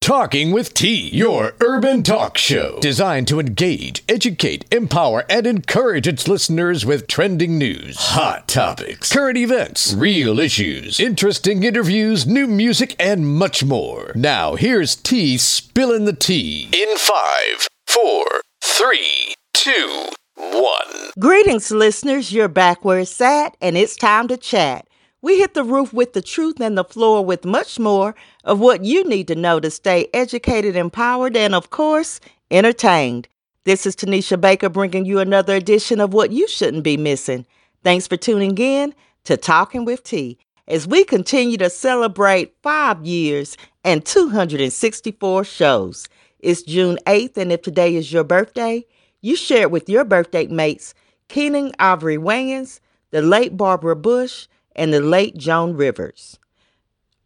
Talking with T, your urban talk show, designed to engage, educate, empower, and encourage its listeners with trending news, hot topics, current events, real issues, interesting interviews, new music, and much more. Now, here's T spilling the tea in five, four, three, two, one. Greetings, listeners. You're back where it's at, and it's time to chat. We hit the roof with the truth and the floor with much more of what you need to know to stay educated, empowered, and of course, entertained. This is Tanisha Baker bringing you another edition of what you shouldn't be missing. Thanks for tuning in to Talking with T as we continue to celebrate five years and 264 shows. It's June 8th, and if today is your birthday, you share it with your birthday mates, Keenen Ivory Wayans, the late Barbara Bush, and the late Joan Rivers.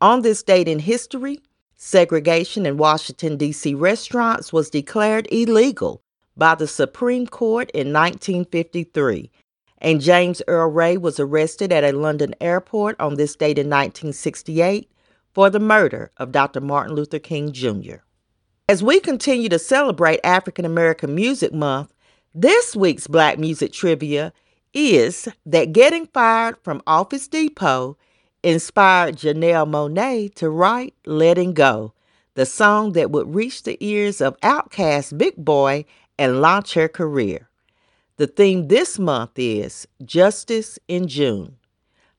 On this date in history, segregation in Washington, D.C. restaurants was declared illegal by the Supreme Court in 1953, and James Earl Ray was arrested at a London airport on this date in 1968 for the murder of Dr. Martin Luther King Jr. As we continue to celebrate African American Music Month, this week's Black Music Trivia is that getting fired from Office Depot inspired Janelle Monáe to write Letting Go, the song that would reach the ears of Outkast Big Boi and launch her career. The theme this month is Justice in June.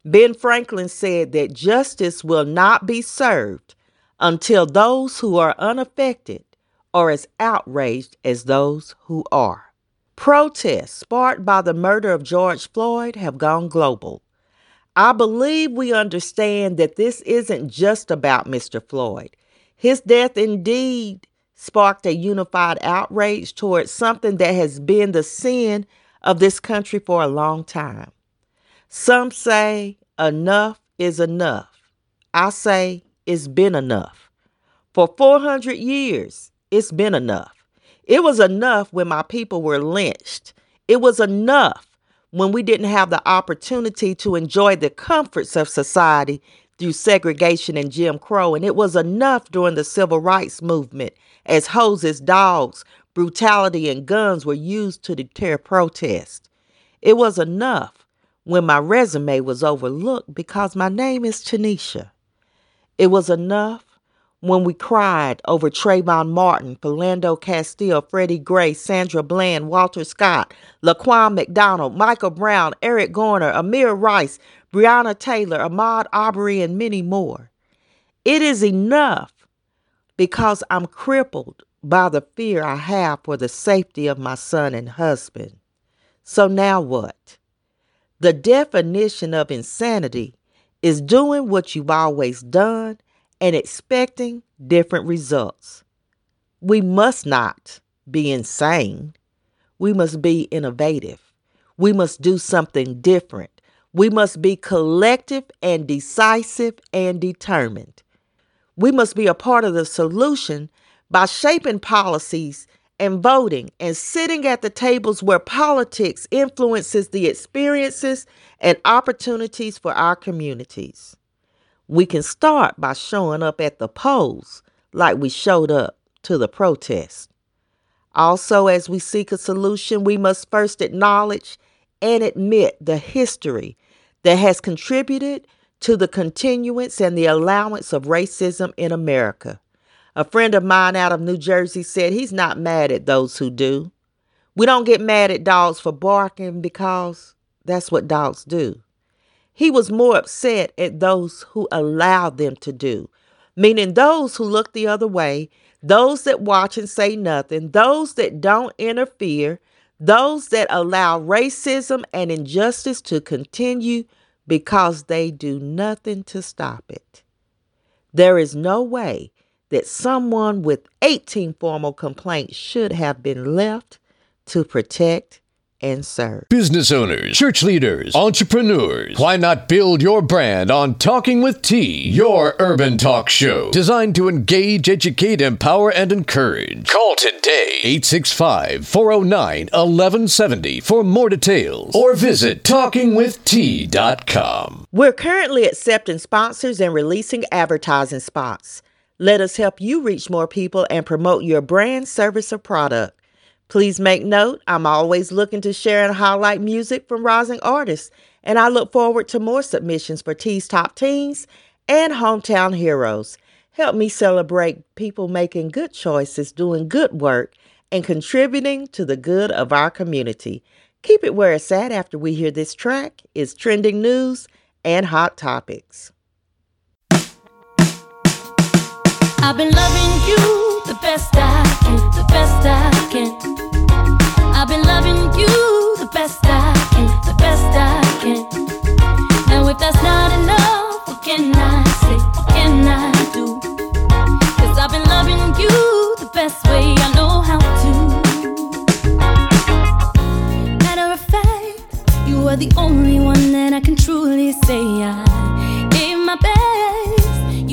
Ben Franklin said that justice will not be served until those who are unaffected are as outraged as those who are. Protests sparked by the murder of George Floyd have gone global. I believe we understand that this isn't just about Mr. Floyd. His death indeed sparked a unified outrage towards something that has been the sin of this country for a long time. Some say enough is enough. I say it's been enough. For 400 years, it's been enough. It was enough when my people were lynched. It was enough when we didn't have the opportunity to enjoy the comforts of society through segregation and Jim Crow. And it was enough during the civil rights movement as hoses, dogs, brutality, and guns were used to deter protest. It was enough when my resume was overlooked because my name is Tanisha. It was enough when we cried over Trayvon Martin, Philando Castile, Freddie Gray, Sandra Bland, Walter Scott, Laquan McDonald, Michael Brown, Eric Garner, Tamir Rice, Breonna Taylor, Ahmaud Arbery, and many more. It is enough because I'm crippled by the fear I have for the safety of my son and husband. So now what? The definition of insanity is doing what you've always done and expecting different results. We must not be insane. We must be innovative. We must do something different. We must be collective and decisive and determined. We must be a part of the solution by shaping policies and voting and sitting at the tables where politics influences the experiences and opportunities for our communities. We can start by showing up at the polls like we showed up to the protest. Also, as we seek a solution, we must first acknowledge and admit the history that has contributed to the continuance and the allowance of racism in America. A friend of mine out of New Jersey said he's not mad at those who do. We don't get mad at dogs for barking because that's what dogs do. He was more upset at those who allowed them to do, meaning those who look the other way, those that watch and say nothing, those that don't interfere, those that allow racism and injustice to continue because they do nothing to stop it. There is no way that someone with 18 formal complaints should have been left to protect and serve. Business owners, church leaders, entrepreneurs, why not build your brand on Talking with T, your urban talk show designed to engage, educate, empower, and encourage? Call today 865 409 1170 for more details or visit talkingwitht.com. We're currently accepting sponsors and releasing advertising spots. Let us help you reach more people and promote your brand, service, or product. Please make note, I'm always looking to share and highlight music from rising artists, and I look forward to more submissions for T's Top Teens and Hometown Heroes. Help me celebrate people making good choices, doing good work, and contributing to the good of our community. Keep it where it's at after we hear this track is trending news and hot topics. I've been loving you best I can, the best I can. I've been loving you the best I can, the best I can. And if that's not enough, what can I say? What can I do? Cause I've been loving you the best way I know how to. Matter of fact, you are the only one that I can truly say I.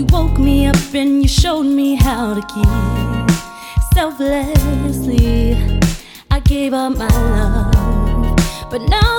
You woke me up and you showed me how to keep selflessly. I gave up my love, but now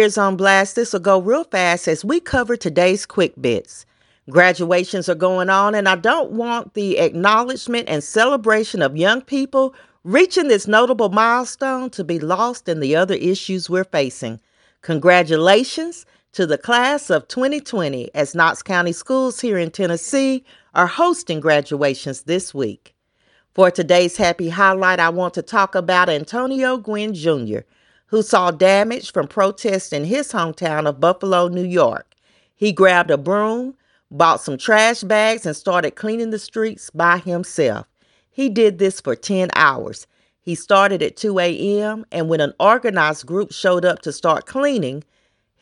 Ears on blast. This will go real fast as we cover today's quick bits. Graduations are going on, and I don't want the acknowledgement and celebration of young people reaching this notable milestone to be lost in the other issues we're facing. Congratulations to the class of 2020 as Knox County Schools here in Tennessee are hosting graduations this week. For today's happy highlight, I want to talk about Antonio Gwynn Jr., who saw damage from protests in his hometown of Buffalo, New York. He grabbed a broom, bought some trash bags, and started cleaning the streets by himself. He did this for 10 hours. He started at 2 a.m., and when an organized group showed up to start cleaning,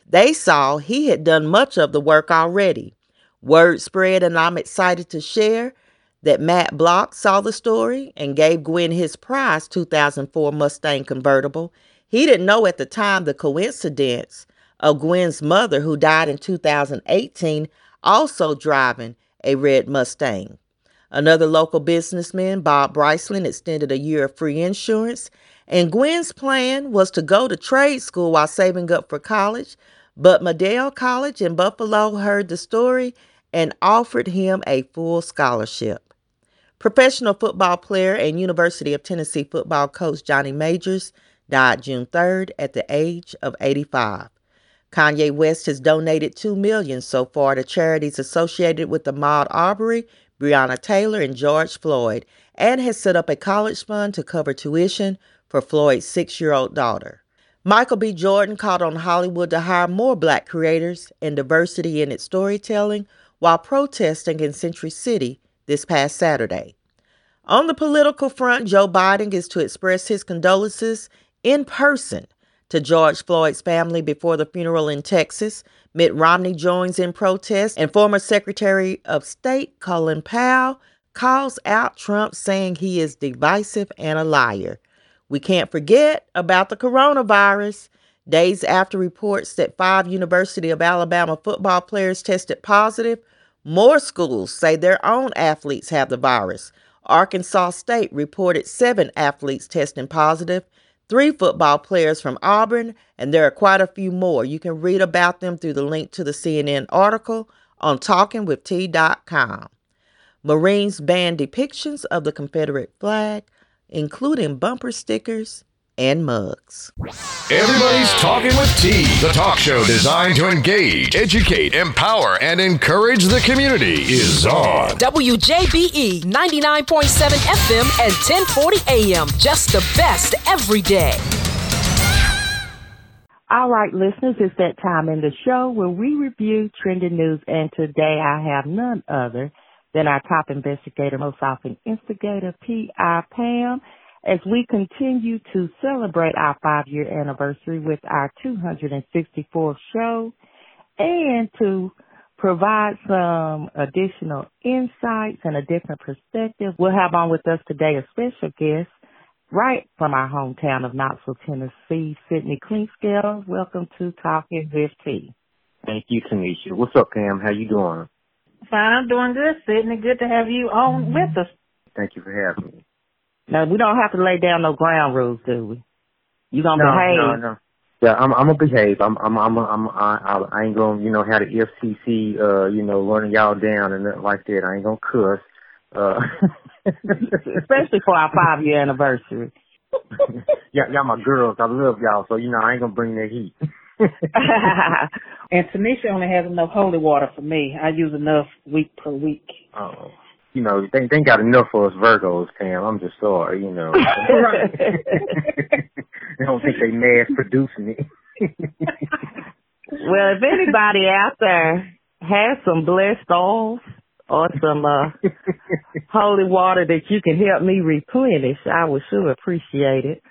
they saw he had done much of the work already. Word spread, and I'm excited to share that Matt Block saw the story and gave Gwynn his prize 2004 Mustang convertible. He didn't know at the time the coincidence of Gwynn's mother, who died in 2018, also driving a red Mustang. Another local businessman, Bob Bryceland, extended a year of free insurance, and Gwynn's plan was to go to trade school while saving up for college. But Medaille College in Buffalo heard the story and offered him a full scholarship. Professional football player and University of Tennessee football coach Johnny Majors died June 3rd at the age of 85. Kanye West has donated 2 million so far to charities associated with the Ahmaud Arbery, Breonna Taylor, and George Floyd, and has set up a college fund to cover tuition for Floyd's 6-year-old daughter. Michael B. Jordan called on Hollywood to hire more black creators and diversity in its storytelling while protesting in Century City this past Saturday. On the political front, Joe Biden is to express his condolences in person to George Floyd's family before the funeral in Texas. Mitt Romney joins in protest, and former Secretary of State Colin Powell calls out Trump, saying he is divisive and a liar. We can't forget about the coronavirus. Days after reports that five University of Alabama football players tested positive, more schools say their own athletes have the virus. Arkansas State reported seven athletes testing positive, three football players from Auburn, and there are quite a few more. You can read about them through the link to the CNN article on talkingwitht.com. Marines banned depictions of the Confederate flag, including bumper stickers and mugs. Everybody's Talking with T, the talk show designed to engage, educate, empower, and encourage the community, is on. WJBE 99.7 FM and 1040 AM. Just the best every day. All right, listeners, it's that time in the show where we review trending news, and today I have none other than our top investigator, most often instigator, P.I. Pam, as we continue to celebrate our five year anniversary with our 264th show and to provide some additional insights and a different perspective. We'll have on with us today a special guest, right from our hometown of Knoxville, Tennessee, Sydney Clinkscale. Welcome to Talking with T. Thank you, Tanisha. What's up, Pam? How you doing? Fine, I'm doing good, Sydney. Good to have you on mm-hmm. with us. Thank you for having me. Now we don't have to lay down no ground rules, do we? You gonna no, behave? No, no. Yeah, I'm. I'm gonna behave. I'm. I'm. I'm. I'm. I, I ain't gonna, you know, have the FCC, uh, you know, running y'all down and nothing like that. I ain't gonna cuss. Uh, Especially for our five year anniversary. yeah, y'all my girls. I love y'all, so you know I ain't gonna bring that heat. and Tanisha only has enough holy water for me. I use enough week per week. Oh, you know they they got enough for us Virgos, Pam. I'm just sorry, you know. right. they don't think they mass producing it. well, if anybody out there has some blessed oils or some uh, holy water that you can help me replenish, I would sure appreciate it.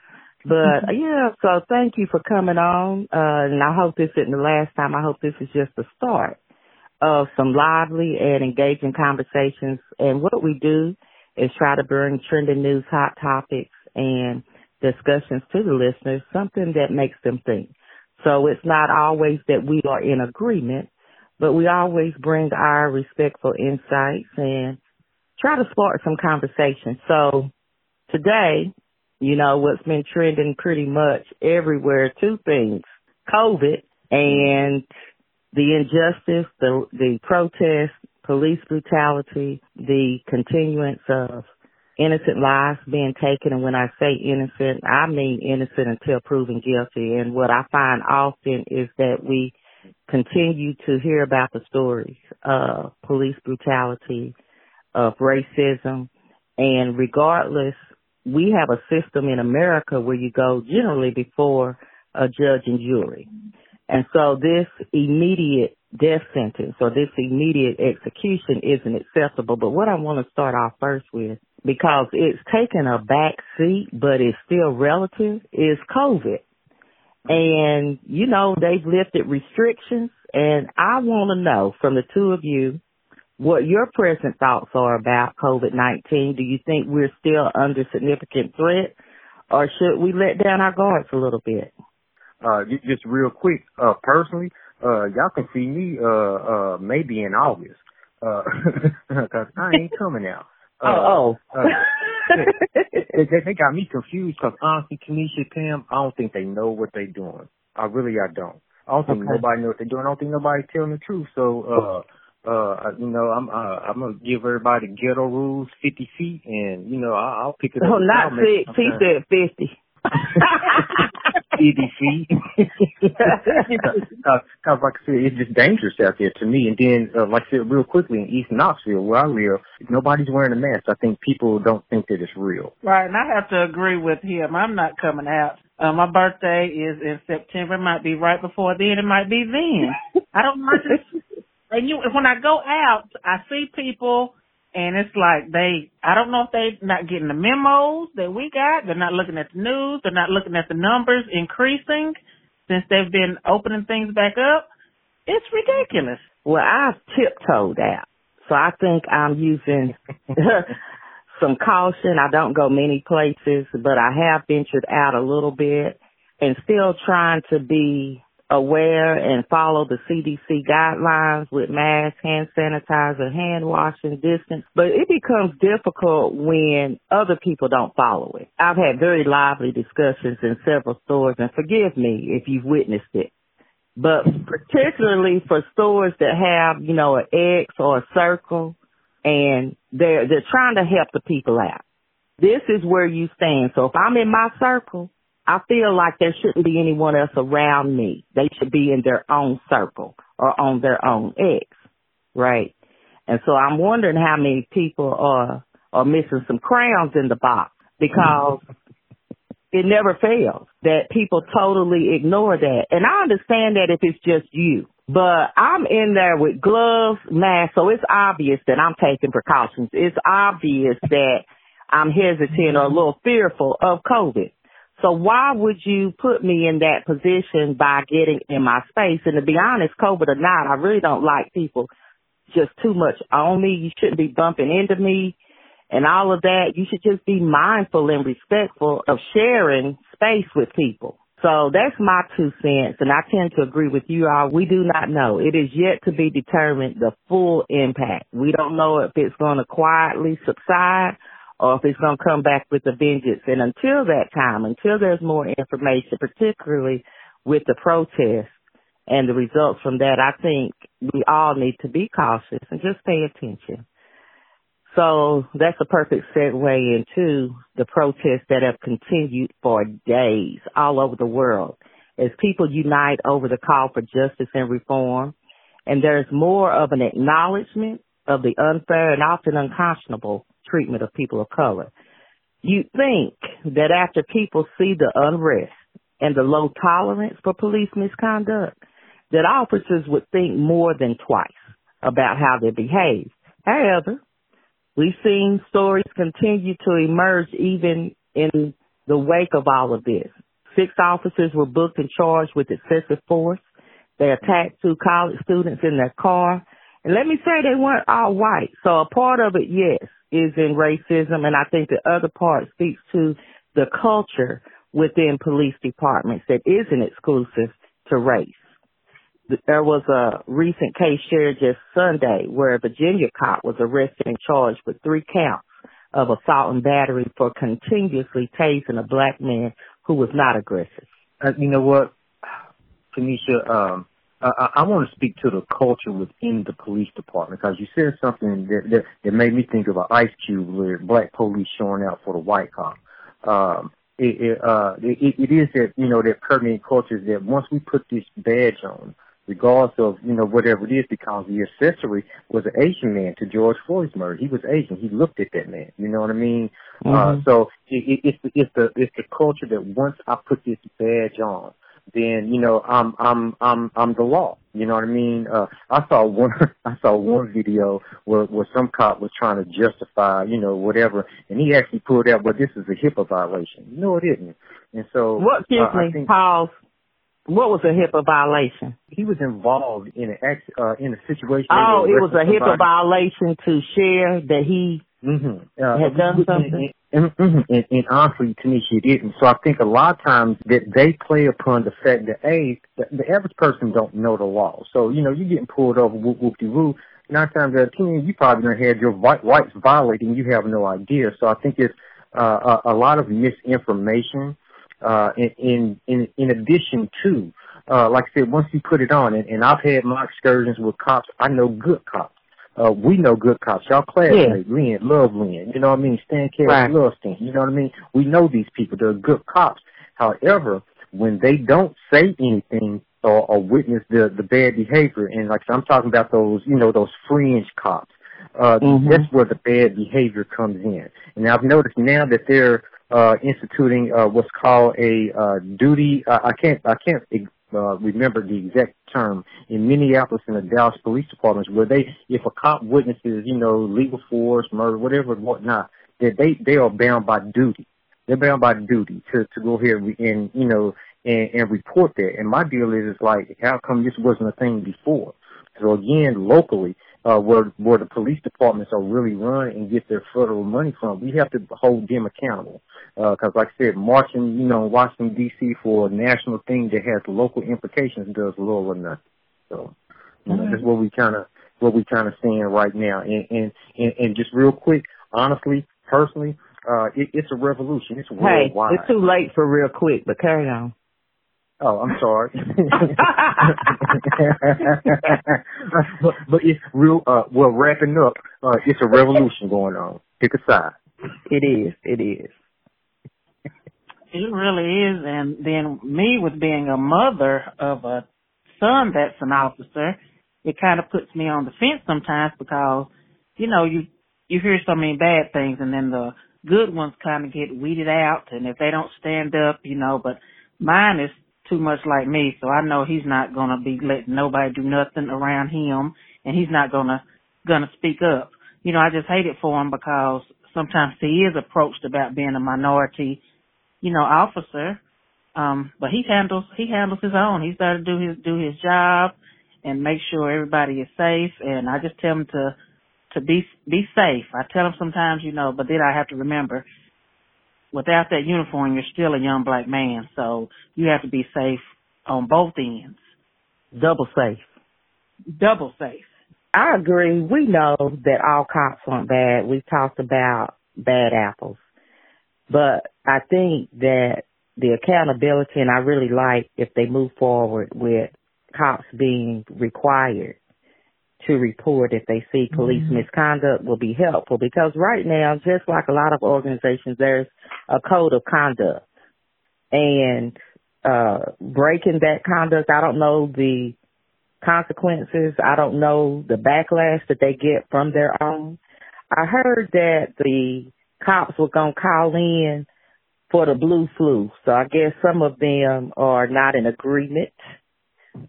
But yeah, so thank you for coming on. Uh, and I hope this isn't the last time. I hope this is just the start of some lively and engaging conversations. And what we do is try to bring trending news, hot topics, and discussions to the listeners, something that makes them think. So it's not always that we are in agreement, but we always bring our respectful insights and try to spark some conversation. So today, you know, what's been trending pretty much everywhere, two things, COVID and the injustice, the, the protest, police brutality, the continuance of innocent lives being taken. And when I say innocent, I mean innocent until proven guilty. And what I find often is that we continue to hear about the stories of police brutality, of racism, and regardless, we have a system in America where you go generally before a judge and jury. And so this immediate death sentence or this immediate execution isn't acceptable. But what I want to start off first with, because it's taken a back seat, but it's still relative, is COVID. And, you know, they've lifted restrictions and I want to know from the two of you what your present thoughts are about COVID-19. Do you think we're still under significant threat or should we let down our guards a little bit? Uh, just real quick, uh, personally, uh, y'all can see me, uh, uh, maybe in August, uh, cause I ain't coming out. Uh, oh. Uh, they, they, they got me confused because honestly, Tanisha, Pam, I don't think they know what they're doing. I really, I don't. I don't think okay. nobody knows what they're doing. I don't think nobody's telling the truth. So, uh, uh, you know, I'm, uh, I'm gonna give everybody ghetto rules, 50 feet, and, you know, I'll, I'll pick it up. Oh, not six. He said 50. 50 feet. Cause, cause like I said, it's just dangerous out there to me. And then, uh, like I said, real quickly in East Knoxville, where I live, nobody's wearing a mask. I think people don't think that it's real. Right, and I have to agree with him. I'm not coming out. Uh, my birthday is in September. It might be right before then. It might be then. I don't know. And you, when I go out, I see people and it's like they, I don't know if they're not getting the memos that we got. They're not looking at the news. They're not looking at the numbers increasing since they've been opening things back up. It's ridiculous. Well, I've tiptoed out. So I think I'm using some caution. I don't go many places, but I have ventured out a little bit and still trying to be aware and follow the CDC guidelines with masks, hand sanitizer, hand washing, distance. But it becomes difficult when other people don't follow it. I've had very lively discussions in several stores and forgive me if you've witnessed it. But particularly for stores that have, you know, an X or a circle and they're, they're trying to help the people out. This is where you stand. So if I'm in my circle, I feel like there shouldn't be anyone else around me. They should be in their own circle or on their own X, right? And so I'm wondering how many people are are missing some crayons in the box because it never fails that people totally ignore that. And I understand that if it's just you, but I'm in there with gloves, mask, so it's obvious that I'm taking precautions. It's obvious that I'm hesitant or a little fearful of COVID. So why would you put me in that position by getting in my space? And to be honest, COVID or not, I really don't like people just too much on me. You shouldn't be bumping into me and all of that. You should just be mindful and respectful of sharing space with people. So that's my two cents, and I tend to agree with you all. We do not know. It is yet to be determined the full impact. We don't know if it's going to quietly subside or if it's going to come back with a vengeance. And until that time, until there's more information, particularly with the protests and the results from that, I think we all need to be cautious and just pay attention. So that's a perfect segue into the protests that have continued for days all over the world as people unite over the call for justice and reform. And there's more of an acknowledgement of the unfair and often unconscionable treatment of people of color. You think that after people see the unrest and the low tolerance for police misconduct, that officers would think more than twice about how they behave. However, we've seen stories continue to emerge even in the wake of all of this. Six officers were booked and charged with excessive force. They attacked two college students in their car. And let me say they weren't all white. So a part of it, yes, is in racism, and I think the other part speaks to the culture within police departments that isn't exclusive to race. There was a recent case shared just Sunday where a Virginia cop was arrested and charged with three counts of assault and battery for continuously tasing a black man who was not aggressive. Uh, you know what, Tanisha, um, I, I want to speak to the culture within the police department because you said something that, that that made me think of an Ice Cube where black police showing out for the white cop. Um, it, it, uh, it, it is that you know that permeating culture is that once we put this badge on, regardless of you know whatever it is, because the accessory was an Asian man to George Floyd's murder. He was Asian. He looked at that man. You know what I mean? Uh, mm-hmm. Uh, so it, it, it's the, it's the it's the culture that once I put this badge on, then you know I'm I'm I'm I'm the law. You know what I mean? Uh, I saw one I saw one video where where some cop was trying to justify you know whatever, and he actually pulled out, well, this is a HIPAA violation. No, it isn't. And so what? Excuse uh, me, think, pause. What was a HIPAA violation? He was involved in a uh, in a situation. Oh, it was a HIPAA violation to share that he mm-hmm. uh, had done something. And, mm-hmm. and, and honestly, Tanisha, it didn't. So I think a lot of times that they play upon the fact that, A, the, the average person don't know the law. So, you know, you're getting pulled over, whoop, whoop de whoop. Nine times out of ten, you probably gonna have your rights violated and you have no idea. So I think it's uh, a, a lot of misinformation. Uh, in, in, in addition to, uh, like I said, once you put it on, and, and I've had my excursions with cops, I know good cops. Uh, we know good cops. Y'all classmates, yeah. Lynn, love Lynn. You know what I mean? Stan Cash, right. love Stan. You know what I mean? We know these people. They're good cops. However, when they don't say anything or, or witness the the bad behavior, and like I'm talking about those, you know, those fringe cops. Uh, mm-hmm. That's where the bad behavior comes in. And I've noticed now that they're uh, instituting uh, what's called a uh, duty. Uh, I can't I can't uh, remember the exact term in Minneapolis and the Dallas police departments where they, if a cop witnesses, you know, legal force, murder, whatever, whatnot, that they they are bound by duty. They're bound by duty to to go here and you know and, and report that. And my deal is, is like, how come this wasn't a thing before? So again, locally, uh, where where the police departments are really run and get their federal money from, we have to hold them accountable. Because, uh, like I said, marching, you know, Washington D.C. for a national thing that has local implications does little or nothing. So, you know, mm-hmm. that's what we kind of what we kind of seeing right now. And, and and and just real quick, honestly, personally, uh, it, it's a revolution. It's worldwide. Hey, it's too late for real quick, but carry on. Oh, I'm sorry. but, but it's real. Uh, well, wrapping up, uh, it's a revolution going on. Pick a side. It is. It is. It really is. And then me with being a mother of a son that's an officer, it kind of puts me on the fence sometimes because, you know, you, you hear so many bad things and then the good ones kind of get weeded out and if they don't stand up, you know, but mine is too much like me, so I know he's not gonna be letting nobody do nothing around him and he's not gonna gonna speak up. You know, I just hate it for him because sometimes he is approached about being a minority, you know, officer. Um, but he handles he handles his own. He's to do his do his job and make sure everybody is safe and I just tell him to to be be safe. I tell him sometimes, you know, but then I have to remember without that uniform you're still a young black man. So you have to be safe on both ends. Double safe. Double safe. I agree. We know that all cops aren't bad. We've talked about bad apples. But I think that the accountability, and I really like if they move forward with cops being required to report if they see police mm-hmm. misconduct will be helpful because right now, just like a lot of organizations, there's a code of conduct and, uh, breaking that conduct, I don't know the consequences. I don't know the backlash that they get from their own. I heard that the cops were going to call in for the blue flu. So I guess some of them are not in agreement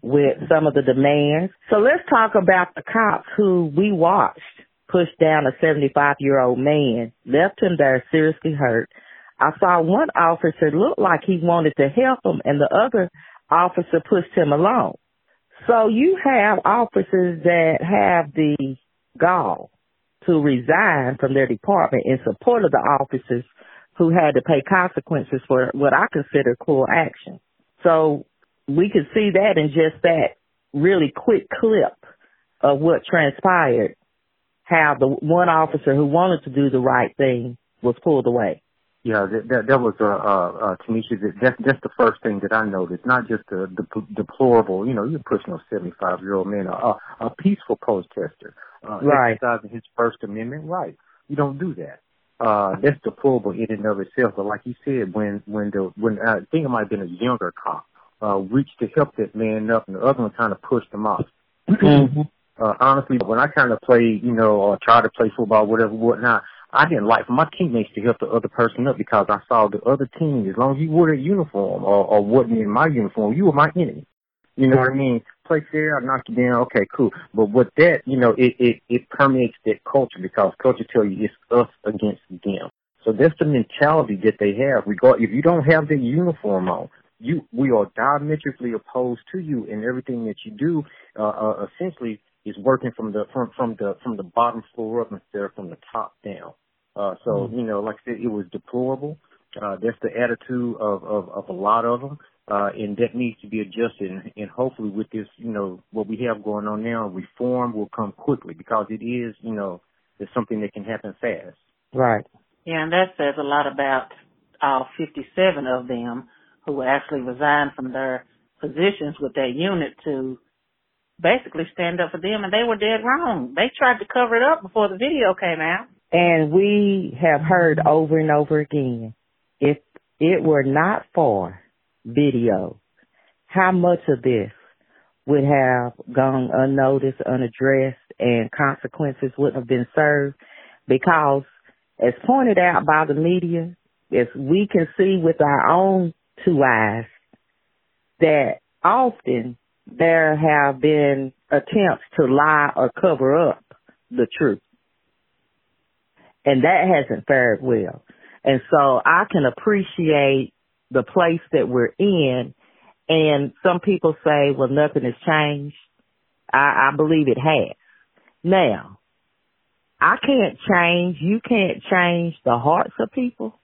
with some of the demands. So let's talk about the cops who we watched push down a 75 year old man, left him there seriously hurt. I saw one officer look like he wanted to help him and the other officer pushed him along. So you have officers that have the gall to resign from their department in support of the officers who had to pay consequences for what I consider cruel action. So we could see that in just that really quick clip of what transpired, how the one officer who wanted to do the right thing was pulled away. Yeah, that that, that was uh, uh, uh Tanisha. That, that's that's the first thing that I noticed. Not just the, the deplorable, you know, you're pushing a 75 year old man, a, a peaceful protester, uh, right. exercising his First Amendment right. You don't do that. Uh, that's deplorable in and of itself. But like you said, when when the when uh, I think it might have been a younger cop uh, reached to help that man up, and the other one kind of pushed him off. mm-hmm. uh, honestly, when I kind of play, you know, or try to play football, whatever, whatnot, I didn't like for my teammates to help the other person up because I saw the other team, as long as you wore a uniform or, or wasn't in my uniform, you were my enemy. You know what I mean? Play fair, I knock you down, okay, cool. But with that, you know, it, it, it permeates that culture because culture tell you it's us against them. So that's the mentality that they have. Regard if you don't have the uniform on, you we are diametrically opposed to you, and everything that you do, uh, uh, essentially, is working from the from from the from the bottom floor up instead of from the top down. Uh, so mm-hmm. you know, like I said, it was deplorable. Uh, that's the attitude of, of of a lot of them, uh, and that needs to be adjusted. And, and hopefully, with this, you know, what we have going on now, reform will come quickly because it is, you know, it's something that can happen fast. Right. Yeah, and that says a lot about all 57 of them who actually resigned from their positions with that unit to basically stand up for them and they were dead wrong. They tried to cover it up before the video came out. And we have heard over and over again, if it were not for video, how much of this would have gone unnoticed, unaddressed, and consequences wouldn't have been served because as pointed out by the media, as we can see with our own two eyes, that often there have been attempts to lie or cover up the truth. And that hasn't fared well. And so I can appreciate the place that we're in. And some people say, well, nothing has changed. I, I believe it has. Now, I can't change, you can't change the hearts of people.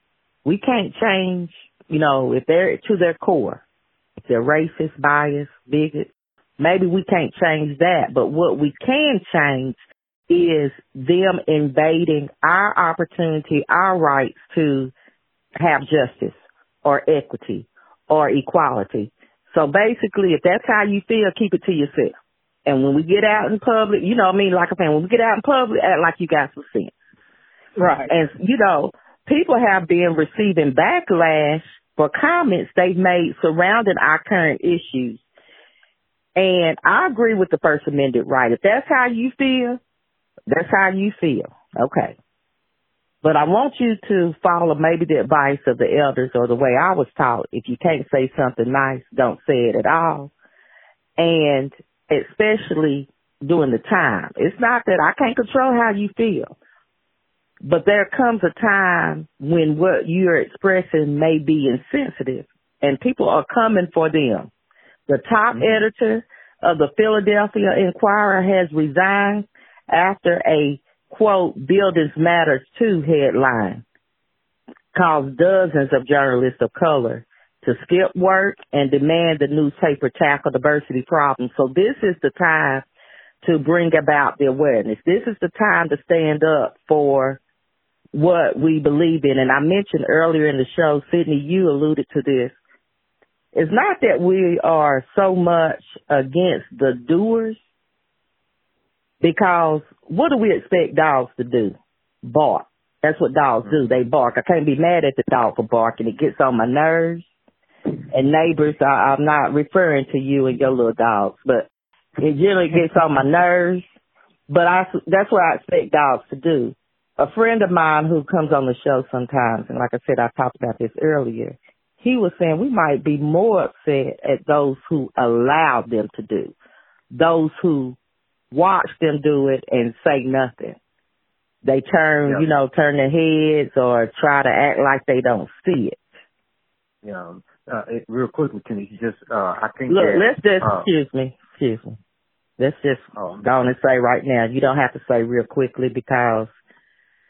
We can't change, you know, if they're to their core, if they're racist, biased, bigot, maybe we can't change that. But what we can change is them invading our opportunity, our rights to have justice or equity or equality. So basically, if that's how you feel, keep it to yourself. And when we get out in public, you know what I mean? Like I'm saying, when we get out in public, act like you got some sense. Right. And, you know, people have been receiving backlash for comments they've made surrounding our current issues. And I agree with the First Amendment right. If that's how you feel, that's how you feel. Okay. But I want you to follow maybe the advice of the elders or the way I was taught. If you can't say something nice, don't say it at all. And especially during the time. It's not that I can't control how you feel. But there comes a time when what you're expressing may be insensitive and people are coming for them. The top mm-hmm. editor of the Philadelphia Inquirer has resigned after a quote, Buildings Matters too headline caused dozens of journalists of color to skip work and demand the newspaper tackle diversity problems. So this is the time to bring about the awareness. This is the time to stand up for what we believe in. And I mentioned earlier in the show, Sydney, you alluded to this. It's not that we are so much against the doers because what do we expect dogs to do? Bark. That's what dogs do. They bark. I can't be mad at the dog for barking. It gets on my nerves. And neighbors, I, I'm not referring to you and your little dogs, but it generally gets on my nerves. But I, that's what I expect dogs to do. A friend of mine who comes on the show sometimes, and like I said, I talked about this earlier, he was saying we might be more upset at those who allow them to do, those who watch them do it and say nothing. They turn, yeah. you know, turn their heads or try to act like they don't see it. Yeah. Uh, it, real quickly, can you just, uh, I think Look, that, let's just, uh, excuse me, excuse me. Let's just oh, go on and say right now, you don't have to say real quickly because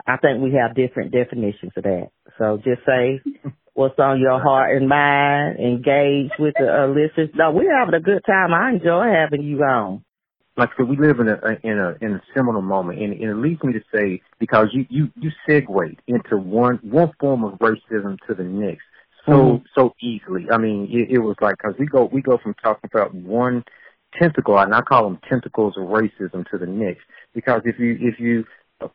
I think we have different definitions of that. So just say what's on your heart and mind, engage with the uh, listeners. No, we're having a good time. I enjoy having you on like I said, we live in a in a in a seminal moment, and, and it leads me to say because you you you segue into one one form of racism to the next so mm-hmm. so easily. I mean, it, it was like because we go we go from talking about one tentacle, and I call them tentacles of racism to the next. Because if you if you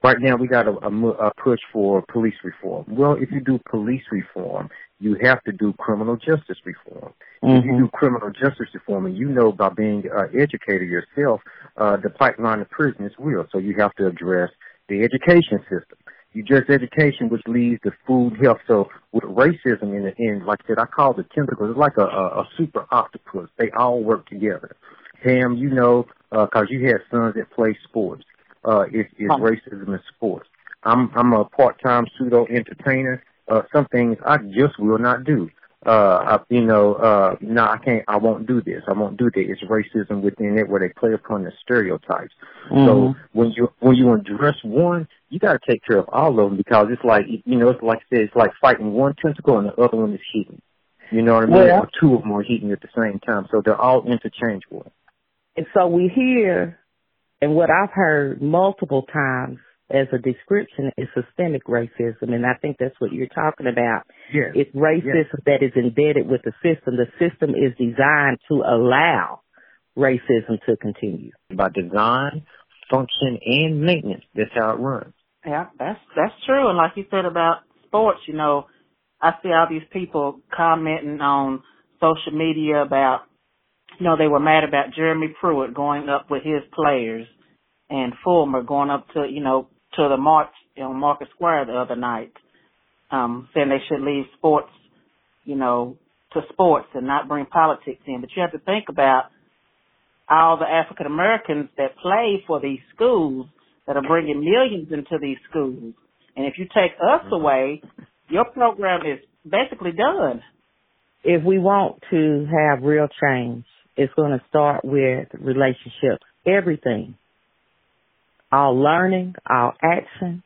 right now we got a, a, a push for police reform. Well, if you do police reform, you have to do criminal justice reform. Mm-hmm. If you mm-hmm. do criminal justice reform, and you know by being uh, educated yourself, uh, the pipeline to prison is real. So you have to address the education system. You address education, which leads to food, health. So with racism in the end, like I said, I call it tentacles. It's like a, a, a super octopus. They all work together. Pam, you know, because uh, you had sons that play sports uh, is, is racism in sports. I'm I'm a part-time pseudo entertainer. Uh, some things I just will not do. Uh, I, you know, uh, no, I can't. I won't do this. I won't do that. It's racism within it where they play upon the stereotypes. Mm-hmm. So when you when you address one, you got to take care of all of them because it's like you know, it's like I said, it's like fighting one tentacle and the other one is heating. You know what I mean? Well, or two of them are heating at the same time, so they're all interchangeable. And so we hear and what I've heard multiple times as a description is systemic racism, and I think that's what you're talking about. Yes. It's racism yes. that is embedded with the system. The system is designed to allow racism to continue. By design, function, and maintenance. That's how it runs. Yeah, that's that's true. And like you said about sports, you know, I see all these people commenting on social media about you know, they were mad about Jeremy Pruitt going up with his players and Fulmer going up to, you know, to the march on Market Square the other night, um, saying they should leave sports, you know, to sports and not bring politics in. But you have to think about all the African Americans that play for these schools that are bringing millions into these schools. And if you take us mm-hmm. away, your program is basically done. If we want to have real change, it's going to start with relationships. Everything. Our learning, our action,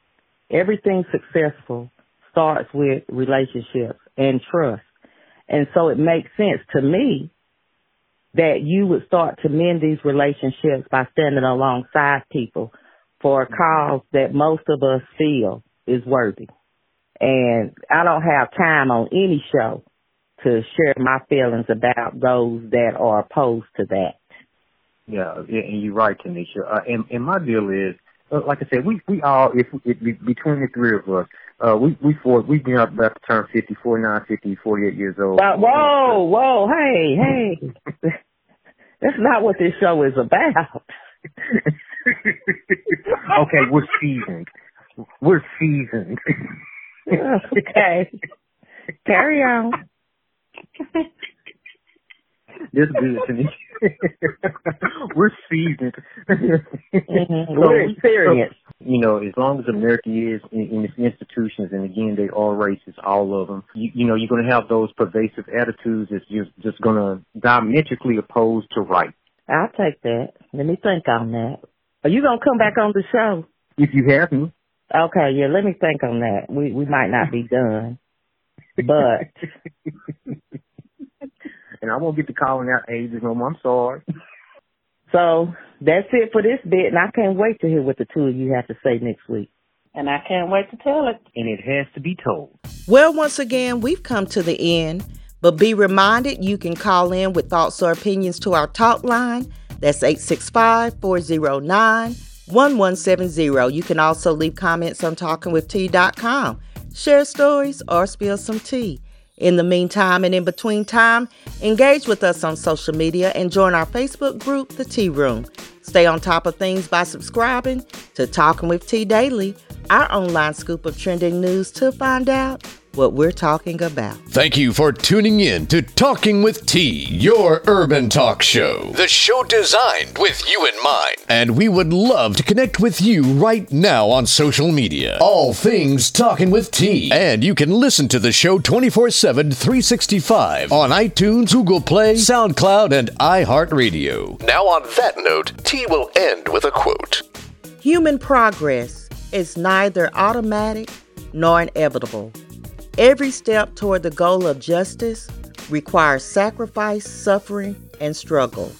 everything successful starts with relationships and trust. And so it makes sense to me that you would start to mend these relationships by standing alongside people for a cause that most of us feel is worthy. And I don't have time on any show to share my feelings about those that are opposed to that. Yeah, and you're right, Tanisha. Uh, and, and my deal is, uh, like I said, we we all, if, if between the three of us, Uh, we we four we've been up about to turn 50, 49, 50, 48 years old. Uh, whoa, whoa, hey, hey. That's not what this show is about. okay, we're seasoned. We're seasoned. okay. Carry on. This good to me. we're seasoned. Mm-hmm. We're experienced. you know, as long as America is in, in its institutions, and again, they all races, all of them, you, you know, you're going to have those pervasive attitudes that's just, just going to diametrically opposed to right. I'll take that. Let me think on that. Are you going to come back on the show? If you have me. Okay, yeah, let me think on that. We we might not be done. But and I won't get to calling out ages no more. I'm sorry. So that's it for this bit, and I can't wait to hear what the two of you have to say next week. And I can't wait to tell it. And it has to be told. Well, once again, we've come to the end, but be reminded you can call in with thoughts or opinions to our talk line. That's 865 409 1170. You can also leave comments on talkingwitht.com, share stories, or spill some tea. In the meantime and in between time, engage with us on social media and join our Facebook group, The Tea Room. Stay on top of things by subscribing to Talking with T Daily, our online scoop of trending news to find out what we're talking about. Thank you for tuning in to Talking with T, your urban talk show. The show designed with you in mind. And we would love to connect with you right now on social media. All things Talking with T. And you can listen to the show 24 7, 365 on iTunes, Google Play, SoundCloud, and iHeartRadio. Now, on that note, T will end with a quote Human progress is neither automatic nor inevitable. Every step toward the goal of justice requires sacrifice, suffering, and struggle.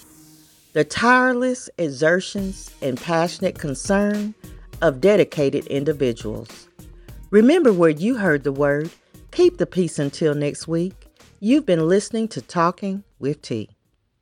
The tireless exertions and passionate concern of dedicated individuals. Remember where you heard the word. Keep the peace until next week. You've been listening to Talking with T.